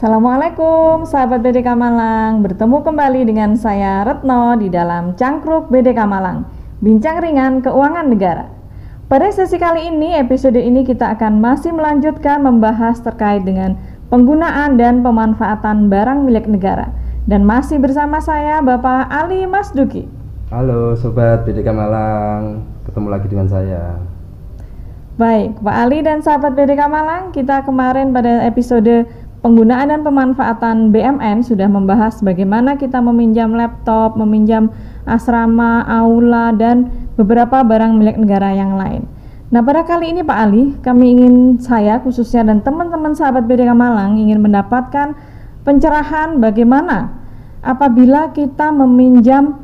Assalamualaikum sahabat BDK Malang. Bertemu kembali dengan saya Retno di dalam Cangkruk BDK Malang. Bincang ringan keuangan negara. Pada sesi kali ini, episode ini kita akan masih melanjutkan membahas terkait dengan penggunaan dan pemanfaatan barang milik negara. Dan masih bersama saya Bapak Ali Masduki. Halo Sobat BDK Malang, ketemu lagi dengan saya. Baik, Pak Ali dan sahabat BDK Malang, kita kemarin pada episode Penggunaan dan pemanfaatan BMN sudah membahas bagaimana kita meminjam laptop, meminjam asrama, aula, dan beberapa barang milik negara yang lain. Nah, pada kali ini Pak Ali, kami ingin saya khususnya dan teman-teman sahabat BDK Malang ingin mendapatkan pencerahan bagaimana apabila kita meminjam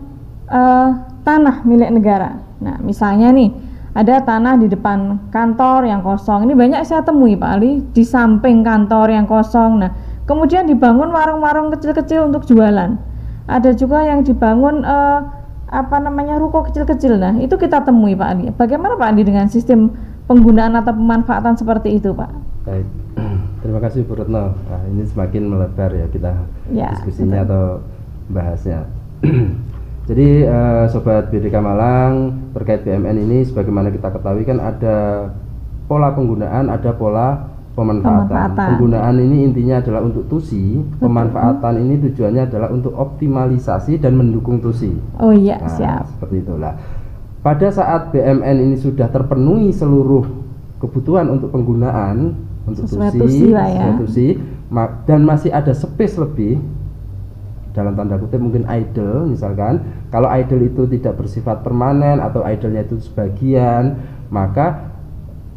uh, tanah milik negara. Nah, misalnya nih, ada tanah di depan kantor yang kosong. Ini banyak saya temui Pak Ali di samping kantor yang kosong. Nah, kemudian dibangun warung-warung kecil-kecil untuk jualan. Ada juga yang dibangun uh, apa namanya ruko kecil-kecil. Nah, itu kita temui Pak Ali. Bagaimana Pak Ali dengan sistem penggunaan atau pemanfaatan seperti itu, Pak? Baik. Terima kasih Bu Retno. Nah, ini semakin melebar ya kita ya, diskusinya betul. atau bahasnya. Jadi uh, sobat BDK Malang terkait BMN ini sebagaimana kita ketahui kan ada pola penggunaan, ada pola pemanfaatan. pemanfaatan. Penggunaan ini intinya adalah untuk tusi, pemanfaatan ini tujuannya adalah untuk optimalisasi dan mendukung tusi. Oh iya, nah, siap. Seperti itulah. Pada saat BMN ini sudah terpenuhi seluruh kebutuhan untuk penggunaan untuk tusi, tusi, ya. tusi, dan masih ada space lebih dalam tanda kutip mungkin idle misalkan kalau idle itu tidak bersifat permanen atau idlenya itu sebagian maka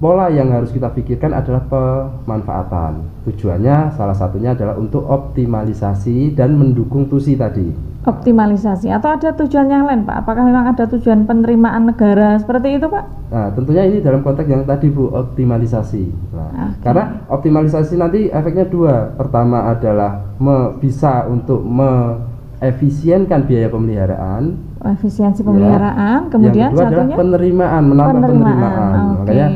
pola yang harus kita pikirkan adalah pemanfaatan tujuannya salah satunya adalah untuk optimalisasi dan mendukung tusi tadi optimalisasi atau ada tujuan yang lain Pak? Apakah memang ada tujuan penerimaan negara seperti itu Pak? Nah tentunya ini dalam konteks yang tadi Bu optimalisasi. Nah, okay. Karena optimalisasi nanti efeknya dua. Pertama adalah me, bisa untuk mengefisienkan biaya pemeliharaan. Efisiensi pemeliharaan. Ya. Kemudian yang kedua satunya adalah penerimaan, menambah penerimaan. penerimaan. Okay. Makanya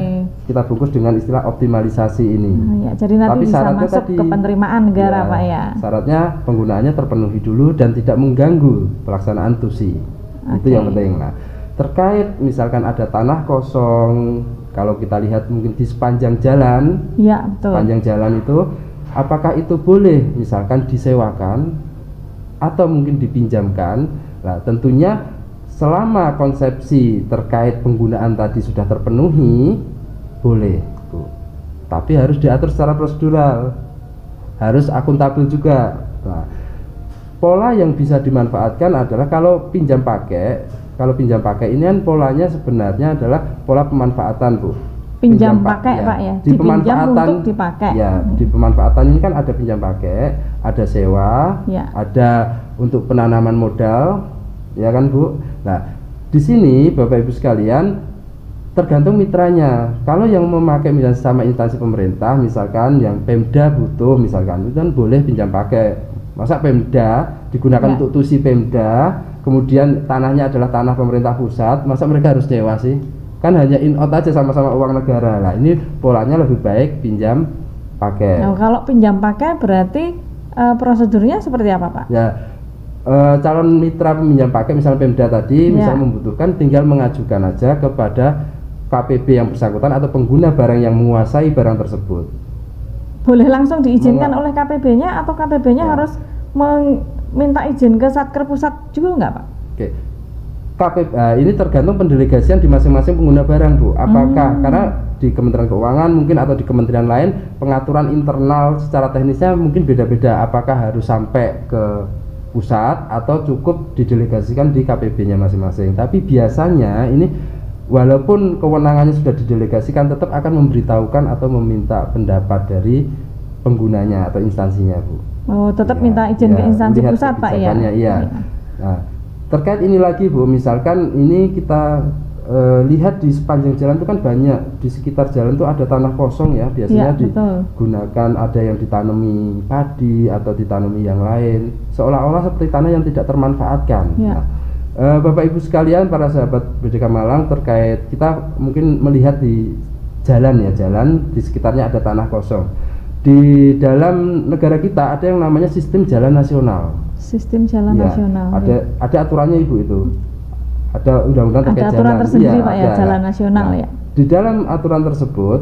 kita bungkus dengan istilah optimalisasi ini. Oh, ya, jadi nanti Tapi bisa masuk tadi, ke penerimaan negara ya, Pak ya. Syaratnya penggunaannya terpenuhi dulu dan tidak mengganggu pelaksanaan tusi. Okay. Itu yang penting. Nah, terkait misalkan ada tanah kosong, kalau kita lihat mungkin di sepanjang jalan, ya betul. Sepanjang jalan itu, apakah itu boleh misalkan disewakan atau mungkin dipinjamkan? Nah, tentunya selama konsepsi terkait penggunaan tadi sudah terpenuhi, boleh Bu. tapi harus diatur secara prosedural harus akuntabel juga nah, pola yang bisa dimanfaatkan adalah kalau pinjam pakai kalau pinjam pakai ini kan polanya sebenarnya adalah pola pemanfaatan Bu pinjam, pinjam pakai ya. Pak ya di pemanfaatan untuk dipakai ya di pemanfaatan ini kan ada pinjam pakai ada sewa ya. ada untuk penanaman modal ya kan Bu nah di sini Bapak Ibu sekalian tergantung mitranya. Kalau yang memakai misalnya sama instansi pemerintah, misalkan yang Pemda butuh, misalkan itu kan boleh pinjam pakai. Masa Pemda digunakan ya. untuk tusi Pemda, kemudian tanahnya adalah tanah pemerintah pusat, masa mereka harus sewa sih? Kan hanya in out aja sama-sama uang negara. Lah ini polanya lebih baik pinjam pakai. Nah, kalau pinjam pakai berarti uh, prosedurnya seperti apa, Pak? Ya, uh, calon mitra peminjam pakai misalnya Pemda tadi ya. misal membutuhkan tinggal mengajukan aja kepada KPB yang bersangkutan atau pengguna barang yang menguasai barang tersebut. Boleh langsung diizinkan Meng oleh KPB-nya atau KPB-nya ya. harus meminta izin ke Satker Pusat juga enggak, Pak? Oke. KPB uh, ini tergantung pendelegasian di masing-masing pengguna barang, Bu. Apakah hmm. karena di Kementerian Keuangan mungkin atau di kementerian lain pengaturan internal secara teknisnya mungkin beda-beda. Apakah harus sampai ke pusat atau cukup didelegasikan di KPB-nya masing-masing. Tapi biasanya ini walaupun kewenangannya sudah didelegasikan tetap akan memberitahukan atau meminta pendapat dari penggunanya atau instansinya bu. Oh tetap ya, minta izin ya, ke instansi pusat pak ya? Iya. Ya. Nah terkait ini lagi bu, misalkan ini kita uh, lihat di sepanjang jalan itu kan banyak di sekitar jalan itu ada tanah kosong ya biasanya ya, digunakan ada yang ditanami padi atau ditanami yang lain seolah-olah seperti tanah yang tidak termanfaatkan. Ya. Nah, Uh, Bapak Ibu sekalian, para sahabat BDK Malang terkait kita mungkin melihat di jalan ya, jalan di sekitarnya ada tanah kosong. Di dalam negara kita ada yang namanya sistem jalan nasional. Sistem jalan ya, nasional. Ada ya. ada aturannya ibu itu. Ada undang-undang terkait ada aturan tersendiri ya, pak ya jalan nasional nah, ya. Di dalam aturan tersebut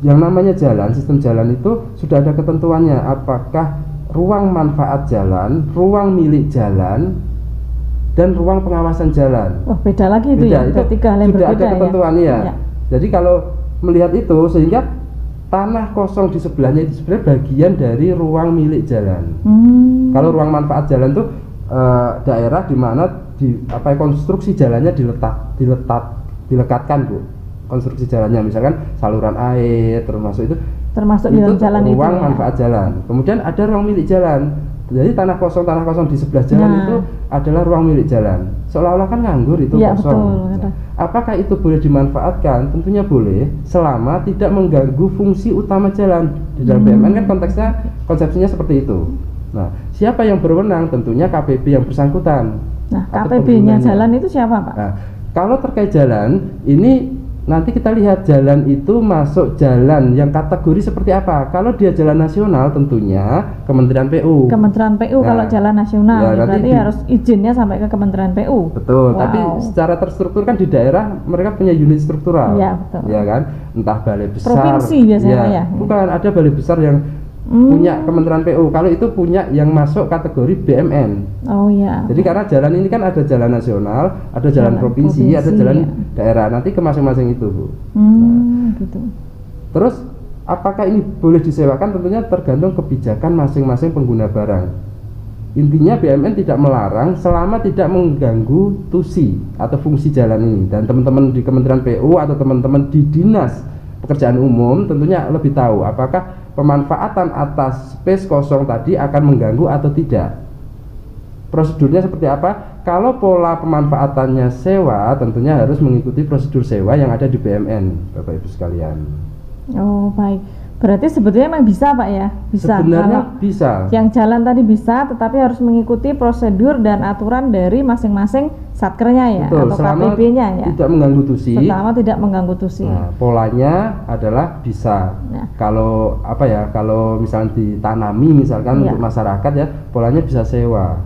yang namanya jalan sistem jalan itu sudah ada ketentuannya apakah ruang manfaat jalan, ruang milik jalan dan ruang pengawasan jalan. Wah, beda lagi itu beda, ya. Itu tiga hal yang sudah ada ya? ketentuan ya. ya. Jadi kalau melihat itu sehingga tanah kosong di sebelahnya itu sebenarnya bagian dari ruang milik jalan. Hmm. Kalau ruang manfaat jalan itu e, daerah di mana di apa ya, konstruksi jalannya diletak diletak dilekatkan bu konstruksi jalannya misalkan saluran air termasuk itu termasuk di dalam jalan ruang itu ruang ya? manfaat jalan kemudian ada ruang milik jalan jadi tanah kosong tanah kosong di sebelah jalan nah. itu adalah ruang milik jalan. Seolah-olah kan nganggur itu ya, kosong. betul, apakah itu boleh dimanfaatkan? Tentunya boleh selama tidak mengganggu fungsi utama jalan. Di dalam hmm. BMN kan konteksnya konsepsinya seperti itu. Nah siapa yang berwenang? Tentunya KPB yang bersangkutan. Nah KPB-nya jalan itu siapa pak? Nah, kalau terkait jalan ini nanti kita lihat jalan itu masuk jalan yang kategori seperti apa. Kalau dia jalan nasional tentunya Kementerian PU. Kementerian PU nah, kalau jalan nasional ya, berarti di, harus izinnya sampai ke Kementerian PU. Betul, wow. tapi secara terstruktur kan di daerah mereka punya unit struktural. Ya, betul. Ya kan? Entah balai besar. Provinsi biasanya ya. ya. Bukan, ada balai besar yang hmm. punya Kementerian PU. Kalau itu punya yang masuk kategori BMN. Oh iya. Jadi karena jalan ini kan ada jalan nasional, ada jalan, jalan provinsi, provinsi, ada jalan ya. daerah. Nanti ke masing-masing itu, Bu. Hmm, nah. gitu. Terus apakah ini boleh disewakan? Tentunya tergantung kebijakan masing-masing pengguna barang. Intinya BMN tidak melarang selama tidak mengganggu tusi atau fungsi jalan ini. Dan teman-teman di Kementerian PU atau teman-teman di dinas pekerjaan umum tentunya lebih tahu apakah pemanfaatan atas space kosong tadi akan mengganggu atau tidak? Prosedurnya seperti apa? Kalau pola pemanfaatannya sewa tentunya harus mengikuti prosedur sewa yang ada di BMN Bapak Ibu sekalian. Oh baik Berarti sebetulnya memang bisa Pak ya? Bisa. Sebenarnya Kalau bisa. Yang jalan tadi bisa, tetapi harus mengikuti prosedur dan aturan dari masing-masing satkernya ya Betul, atau KPB-nya ya. Tidak mengganggu tusi. Selama tidak mengganggu tusi. Nah, polanya adalah bisa. Nah. Kalau apa ya? Kalau misalnya ditanami misalkan ya. untuk masyarakat ya, polanya bisa sewa.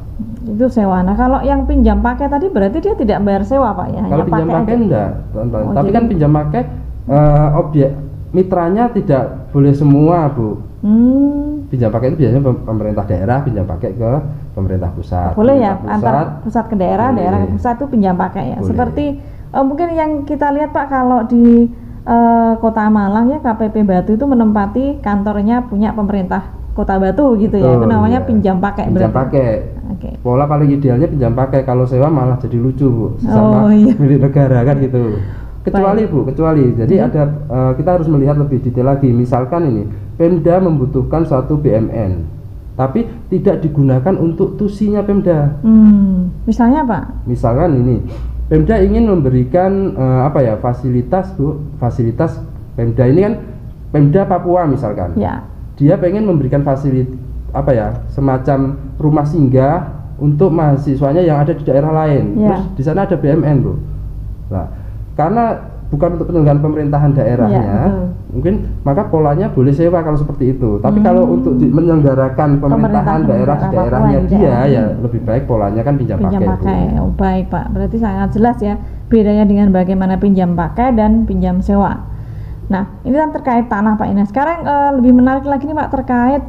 Itu sewa. Nah, kalau yang pinjam pakai tadi berarti dia tidak bayar sewa Pak ya? Kalau pinjam pakai, pakai enggak, Oh, Tapi kan pinjam pakai uh, objek mitranya tidak boleh semua bu hmm. pinjam pakai itu biasanya pemerintah daerah pinjam pakai ke pemerintah pusat boleh ya pusat, antar pusat ke daerah boleh. daerah ke pusat itu pinjam pakai ya boleh. seperti uh, mungkin yang kita lihat pak kalau di uh, kota Malang ya KPP Batu itu menempati kantornya punya pemerintah kota Batu gitu Betul, ya itu namanya ya. pinjam pakai pinjam berarti. pakai okay. pola paling idealnya pinjam pakai kalau sewa malah jadi lucu bu sama oh, iya. milik negara kan gitu kecuali Baik. bu kecuali jadi hmm. ada uh, kita harus melihat lebih detail lagi misalkan ini Pemda membutuhkan suatu BMN tapi tidak digunakan untuk tusinya Pemda hmm. misalnya pak misalkan ini Pemda ingin memberikan uh, apa ya fasilitas bu fasilitas Pemda ini kan Pemda Papua misalkan ya. dia pengen memberikan fasilitas apa ya semacam rumah singgah untuk mahasiswanya yang ada di daerah lain ya. terus di sana ada BMN bu nah karena bukan untuk penyelenggaraan pemerintahan daerahnya ya, mungkin maka polanya boleh sewa kalau seperti itu tapi hmm. kalau untuk di, menyelenggarakan pemerintahan, daerah di daerahnya dia daerah. ya lebih baik polanya kan pinjam, pinjam pakai, pakai. Oh, baik pak berarti sangat jelas ya bedanya dengan bagaimana pinjam pakai dan pinjam sewa nah ini kan terkait tanah pak Ines sekarang uh, lebih menarik lagi nih pak terkait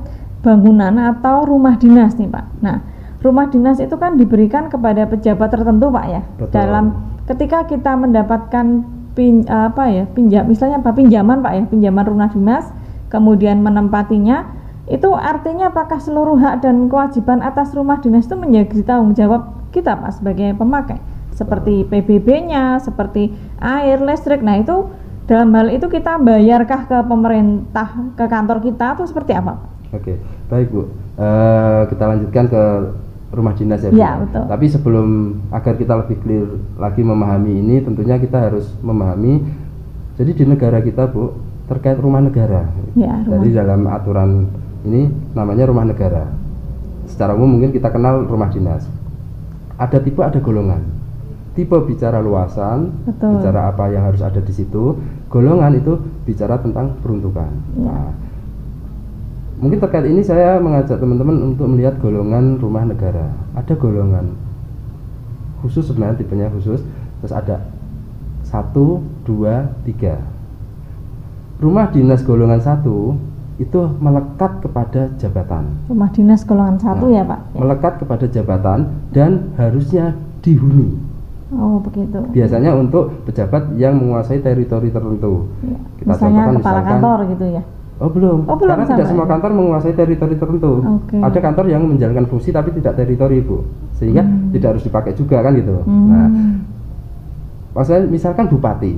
bangunan atau rumah dinas nih pak nah rumah dinas itu kan diberikan kepada pejabat tertentu pak ya Betul. dalam ketika kita mendapatkan pin, apa ya pinjam misalnya apa pinjaman pak ya pinjaman rumah dinas kemudian menempatinya itu artinya apakah seluruh hak dan kewajiban atas rumah dinas itu menjadi tanggung jawab kita pak sebagai pemakai? Seperti PBB-nya seperti air listrik nah itu dalam hal itu kita bayarkah ke pemerintah ke kantor kita atau seperti apa Oke baik bu. Uh, kita lanjutkan ke rumah dinas ya, ya betul. Tapi sebelum agar kita lebih clear lagi memahami ini, tentunya kita harus memahami. Jadi di negara kita bu terkait rumah negara. Ya, rumah. Jadi dalam aturan ini namanya rumah negara. Secara umum mungkin kita kenal rumah dinas. Ada tipe, ada golongan. Tipe bicara luasan, betul. bicara apa yang harus ada di situ. Golongan itu bicara tentang peruntukan. Ya. Nah, mungkin terkait ini saya mengajak teman-teman untuk melihat golongan rumah negara. Ada golongan khusus sebenarnya tipenya khusus, terus ada satu, dua, tiga. Rumah dinas golongan satu itu melekat kepada jabatan. Rumah dinas golongan satu nah, ya Pak? Melekat kepada jabatan dan harusnya dihuni. Oh begitu. Biasanya untuk pejabat yang menguasai teritori tertentu. Ya. Kita misalnya kepala misalkan, kantor gitu ya? Oh belum. Oh, belum Karena tidak semua ya? kantor menguasai teritori tertentu. Okay. Ada kantor yang menjalankan fungsi tapi tidak teritori bu, sehingga hmm. tidak harus dipakai juga kan gitu. Hmm. Nah, maksudnya misalkan bupati,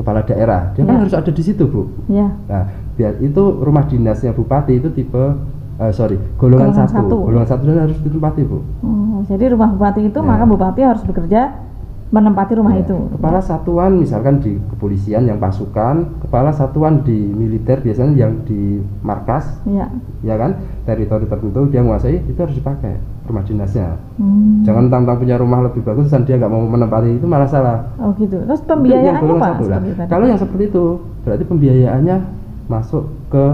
kepala daerah, dia kan ya. kan harus ada di situ bu. Ya. Nah, biar itu rumah dinasnya bupati itu tipe uh, sorry golongan, golongan satu. satu, golongan satu dan harus ditempati bu. Hmm, jadi rumah bupati itu ya. maka bupati harus bekerja menempati rumah ya, itu. Kepala satuan misalkan di kepolisian yang pasukan, kepala satuan di militer biasanya yang di markas, ya, ya kan, teritori tertentu dia menguasai itu harus dipakai rumah dinasnya. Hmm. Jangan tentang punya rumah lebih bagus dan dia nggak mau menempati itu malah salah. Oh gitu. Terus pembiayaannya apa? Kalau yang seperti itu berarti pembiayaannya masuk ke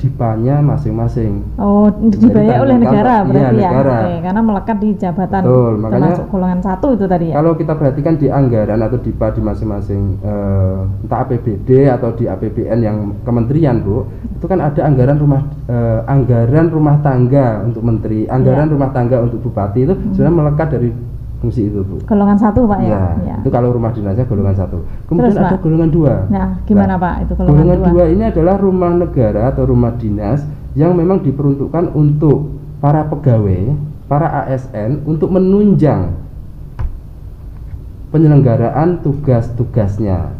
dipanya masing-masing. Oh, dibayar oleh negara berarti iya, ya. Negara. Oke, karena melekat di jabatan Betul, makanya termasuk golongan satu itu tadi ya. Kalau kita perhatikan di anggaran atau dipa di masing-masing uh, entah APBD atau di APBN yang kementerian, Bu, itu kan ada anggaran rumah uh, anggaran rumah tangga untuk menteri, anggaran ya. rumah tangga untuk bupati itu hmm. sudah melekat dari fungsi itu bu. Golongan satu pak ya. ya. Itu kalau rumah dinasnya golongan satu. Kemudian Terus, ada pak? golongan dua. Nah gimana nah, pak itu golongan, golongan dua? dua ini adalah rumah negara atau rumah dinas yang memang diperuntukkan untuk para pegawai, para ASN untuk menunjang penyelenggaraan tugas-tugasnya.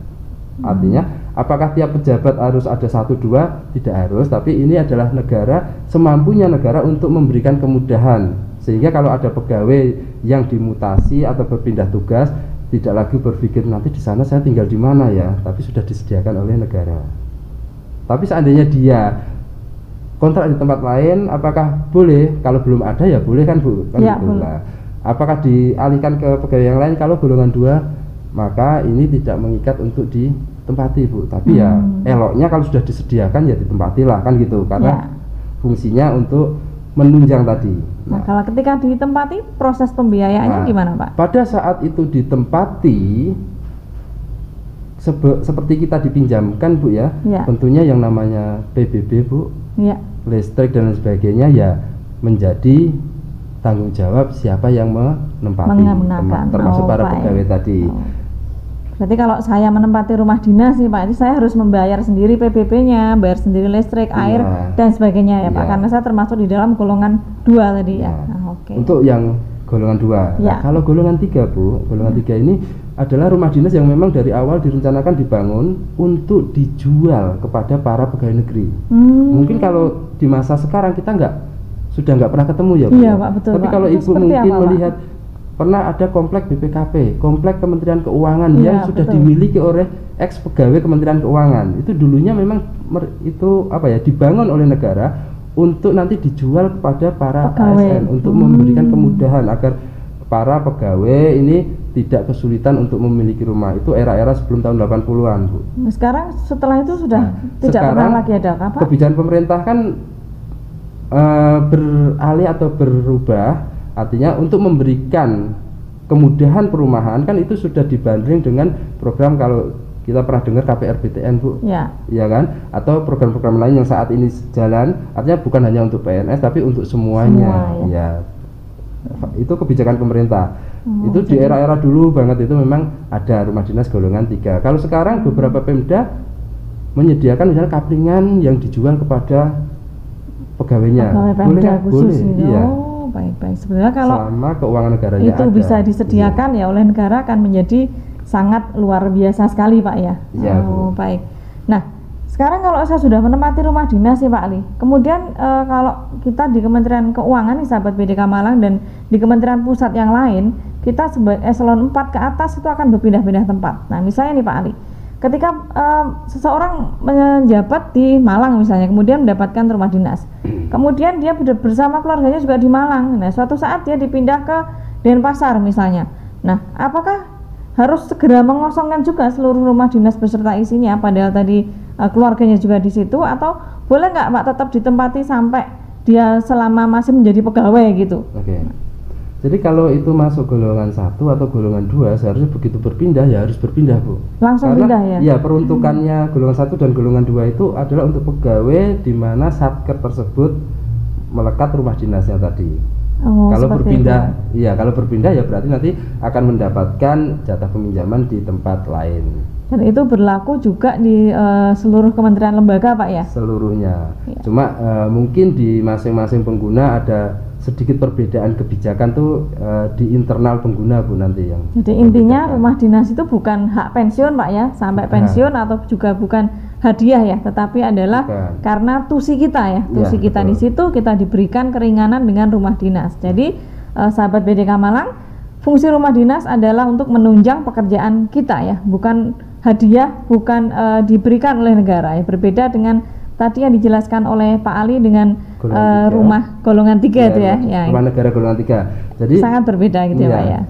Hmm. Artinya apakah tiap pejabat harus ada satu dua tidak harus tapi ini adalah negara semampunya negara untuk memberikan kemudahan sehingga kalau ada pegawai yang dimutasi atau berpindah tugas tidak lagi berpikir nanti di sana saya tinggal di mana ya? Tapi sudah disediakan oleh negara. Tapi seandainya dia kontrak di tempat lain apakah boleh? Kalau belum ada ya boleh kan bu? Kan ya, gitu. Nah, apakah dialihkan ke pegawai yang lain? Kalau golongan dua maka ini tidak mengikat untuk ditempati bu. Tapi ya hmm. ya eloknya kalau sudah disediakan ya ditempatilah kan gitu. Karena ya. fungsinya untuk menunjang tadi. Nah, nah kalau ketika ditempati proses pembiayaannya nah, gimana Pak? Pada saat itu ditempati sebe, seperti kita dipinjamkan Bu ya, ya, tentunya yang namanya PBB Bu, ya. listrik dan sebagainya ya menjadi tanggung jawab siapa yang menempati, termasuk oh, para pegawai tadi. Oh. Berarti kalau saya menempati rumah dinas sih Pak, itu saya harus membayar sendiri PPP-nya, bayar sendiri listrik, ya. air dan sebagainya ya, ya Pak. Karena saya termasuk di dalam golongan dua tadi ya. ya. Nah, Oke. Okay. Untuk yang golongan dua. Ya. Nah, kalau golongan tiga Bu, golongan tiga ini adalah rumah dinas yang memang dari awal direncanakan dibangun untuk dijual kepada para pegawai negeri. Hmm. Mungkin kalau di masa sekarang kita nggak sudah nggak pernah ketemu ya Bu. Iya Pak betul. Tapi Pak. kalau Ibu mungkin apa, melihat Pak? Pernah ada komplek BPKP, komplek Kementerian Keuangan ya, yang sudah betul. dimiliki oleh ex pegawai Kementerian Keuangan. Itu dulunya memang itu apa ya dibangun oleh negara untuk nanti dijual kepada para pegawai. ASN untuk hmm. memberikan kemudahan agar para pegawai ini tidak kesulitan untuk memiliki rumah. Itu era-era sebelum tahun 80-an, Bu. Nah, sekarang setelah itu sudah nah, tidak pernah lagi ada apa? Kebijakan pemerintah kan uh, beralih atau berubah Artinya untuk memberikan kemudahan perumahan kan itu sudah dibanding dengan program kalau kita pernah dengar KPR BTN bu, ya, ya kan? Atau program-program lain yang saat ini jalan, artinya bukan hanya untuk PNS tapi untuk semuanya, Semua, ya. ya. Itu kebijakan pemerintah. Oh, itu di era-era dulu banget itu memang ada rumah dinas golongan tiga. Kalau sekarang beberapa Pemda menyediakan misalnya kaplingan yang dijual kepada pegawainya. Pegawai boleh, boleh, iya. Oh baik baik. Sebenarnya kalau selama keuangan negaranya itu ada. bisa disediakan iya. ya oleh negara akan menjadi sangat luar biasa sekali Pak ya. Iya. Oh, Bu. baik. Nah, sekarang kalau saya sudah menempati rumah dinas sih Pak Ali, kemudian e, kalau kita di Kementerian Keuangan nih sahabat BDK Malang dan di Kementerian Pusat yang lain, kita sebagai eselon 4 ke atas itu akan berpindah-pindah tempat. Nah, misalnya nih Pak Ali, ketika uh, seseorang menjabat di Malang misalnya kemudian mendapatkan rumah dinas kemudian dia bersama keluarganya juga di Malang nah suatu saat dia dipindah ke Denpasar misalnya nah apakah harus segera mengosongkan juga seluruh rumah dinas beserta isinya padahal tadi uh, keluarganya juga di situ atau boleh nggak Pak tetap ditempati sampai dia selama masih menjadi pegawai gitu? Oke. Okay. Jadi kalau itu masuk golongan satu atau golongan dua, seharusnya begitu berpindah ya harus berpindah bu. Langsung Karena, pindah ya? Iya peruntukannya hmm. golongan satu dan golongan dua itu adalah untuk pegawai di mana satker tersebut melekat rumah dinasnya tadi. Oh, kalau berpindah, iya kalau berpindah ya berarti nanti akan mendapatkan jatah peminjaman di tempat lain. Dan itu berlaku juga di uh, seluruh kementerian lembaga, Pak ya? Seluruhnya. Ya. Cuma uh, mungkin di masing-masing pengguna ada sedikit perbedaan kebijakan tuh uh, di internal pengguna Bu nanti yang. Jadi intinya rumah dinas itu bukan hak pensiun, Pak ya, sampai nah. pensiun atau juga bukan hadiah ya, tetapi adalah bukan. karena tusi kita ya, iya, tusi ya, kita betul. di situ kita diberikan keringanan dengan rumah dinas. Jadi uh, sahabat BDK Malang, fungsi rumah dinas adalah untuk menunjang pekerjaan kita ya, bukan hadiah bukan uh, diberikan oleh negara ya berbeda dengan tadi yang dijelaskan oleh Pak Ali dengan uh, rumah golongan tiga ya, itu ya, ya rumah negara golongan tiga. Jadi sangat berbeda gitu ya, ya Pak ya?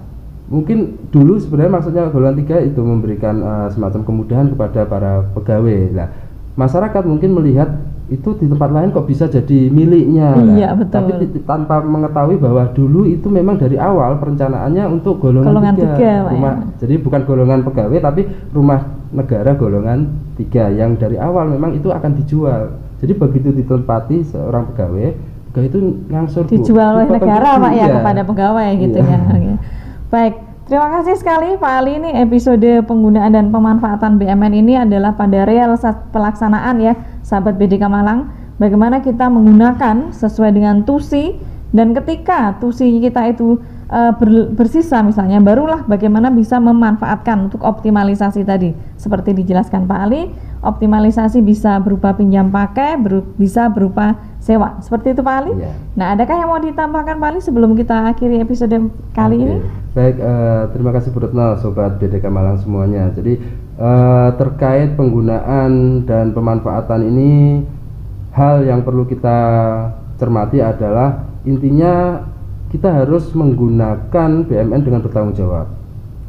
Mungkin dulu sebenarnya maksudnya golongan tiga itu memberikan uh, semacam kemudahan kepada para pegawai. Lah masyarakat mungkin melihat itu di tempat lain kok bisa jadi miliknya. Iya, betul. tapi tanpa mengetahui bahwa dulu itu memang dari awal perencanaannya untuk golongan, golongan tiga, tiga rumah ya. jadi bukan golongan pegawai tapi rumah negara golongan tiga yang dari awal memang itu akan dijual. Jadi begitu ditempati seorang pegawai pegawai itu ngangsur dijual oleh negara pak ya, ya kepada pegawai gitu iya. ya baik Terima kasih sekali Pak Ali. Ini episode penggunaan dan pemanfaatan BMN ini adalah pada realisasi pelaksanaan ya sahabat BDK Malang. Bagaimana kita menggunakan sesuai dengan tusi dan ketika tusi kita itu uh, ber, bersisa misalnya barulah bagaimana bisa memanfaatkan untuk optimalisasi tadi seperti dijelaskan Pak Ali optimalisasi bisa berupa pinjam pakai ber, bisa berupa sewa seperti itu Pak Ali. Yeah. Nah adakah yang mau ditambahkan Pak Ali sebelum kita akhiri episode kali okay. ini? Baik, uh, terima kasih Bu Retno, Sobat BDK Malang semuanya. Jadi uh, terkait penggunaan dan pemanfaatan ini, hal yang perlu kita cermati adalah intinya kita harus menggunakan BMN dengan bertanggung jawab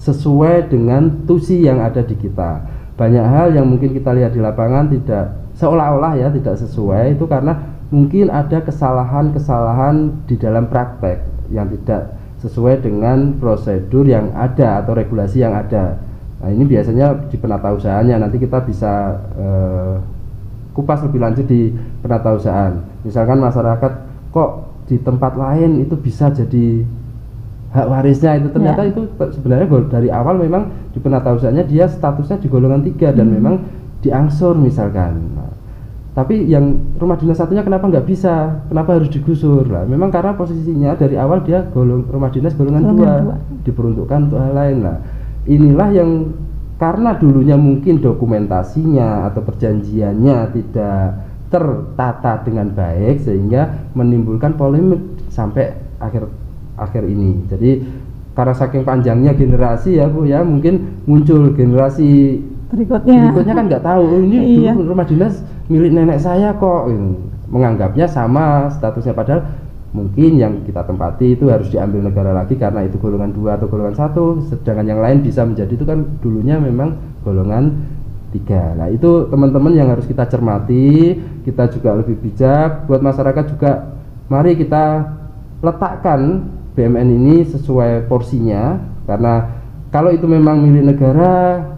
sesuai dengan tusi yang ada di kita. Banyak hal yang mungkin kita lihat di lapangan tidak seolah-olah ya tidak sesuai itu karena mungkin ada kesalahan-kesalahan di dalam praktek yang tidak sesuai dengan prosedur yang ada atau regulasi yang ada. Nah ini biasanya di penata usahanya nanti kita bisa uh, kupas lebih lanjut di penata usahaan. Misalkan masyarakat kok di tempat lain itu bisa jadi hak warisnya itu ternyata ya. itu sebenarnya dari awal memang di penata usahanya dia statusnya di golongan tiga dan hmm. memang diangsur misalkan. Nah, tapi yang rumah dinas satunya kenapa nggak bisa kenapa harus digusur lah memang karena posisinya dari awal dia golong rumah dinas golongan, dua, dua diperuntukkan untuk hal lain lah inilah yang karena dulunya mungkin dokumentasinya atau perjanjiannya tidak tertata dengan baik sehingga menimbulkan polemik sampai akhir akhir ini. Jadi karena saking panjangnya generasi ya bu ya mungkin muncul generasi berikutnya. berikutnya kan nggak tahu ini iya. rumah dinas milik nenek saya kok menganggapnya sama statusnya padahal mungkin yang kita tempati itu harus diambil negara lagi karena itu golongan dua atau golongan satu. Sedangkan yang lain bisa menjadi itu kan dulunya memang golongan tiga nah itu teman-teman yang harus kita cermati kita juga lebih bijak buat masyarakat juga mari kita letakkan BMN ini sesuai porsinya karena kalau itu memang milik negara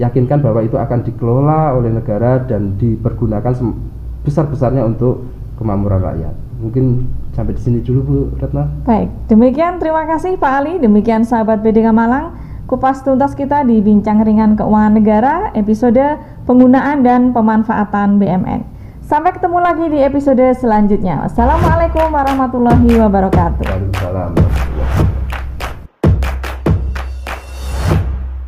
yakinkan bahwa itu akan dikelola oleh negara dan dipergunakan besar-besarnya untuk kemakmuran rakyat. Mungkin sampai di sini dulu Bu Retno. Baik, demikian terima kasih Pak Ali, demikian sahabat BDK Malang. Kupas tuntas kita di Bincang Ringan Keuangan Negara episode penggunaan dan pemanfaatan BMN. Sampai ketemu lagi di episode selanjutnya. Wassalamualaikum warahmatullahi wabarakatuh. Waalaikumsalam.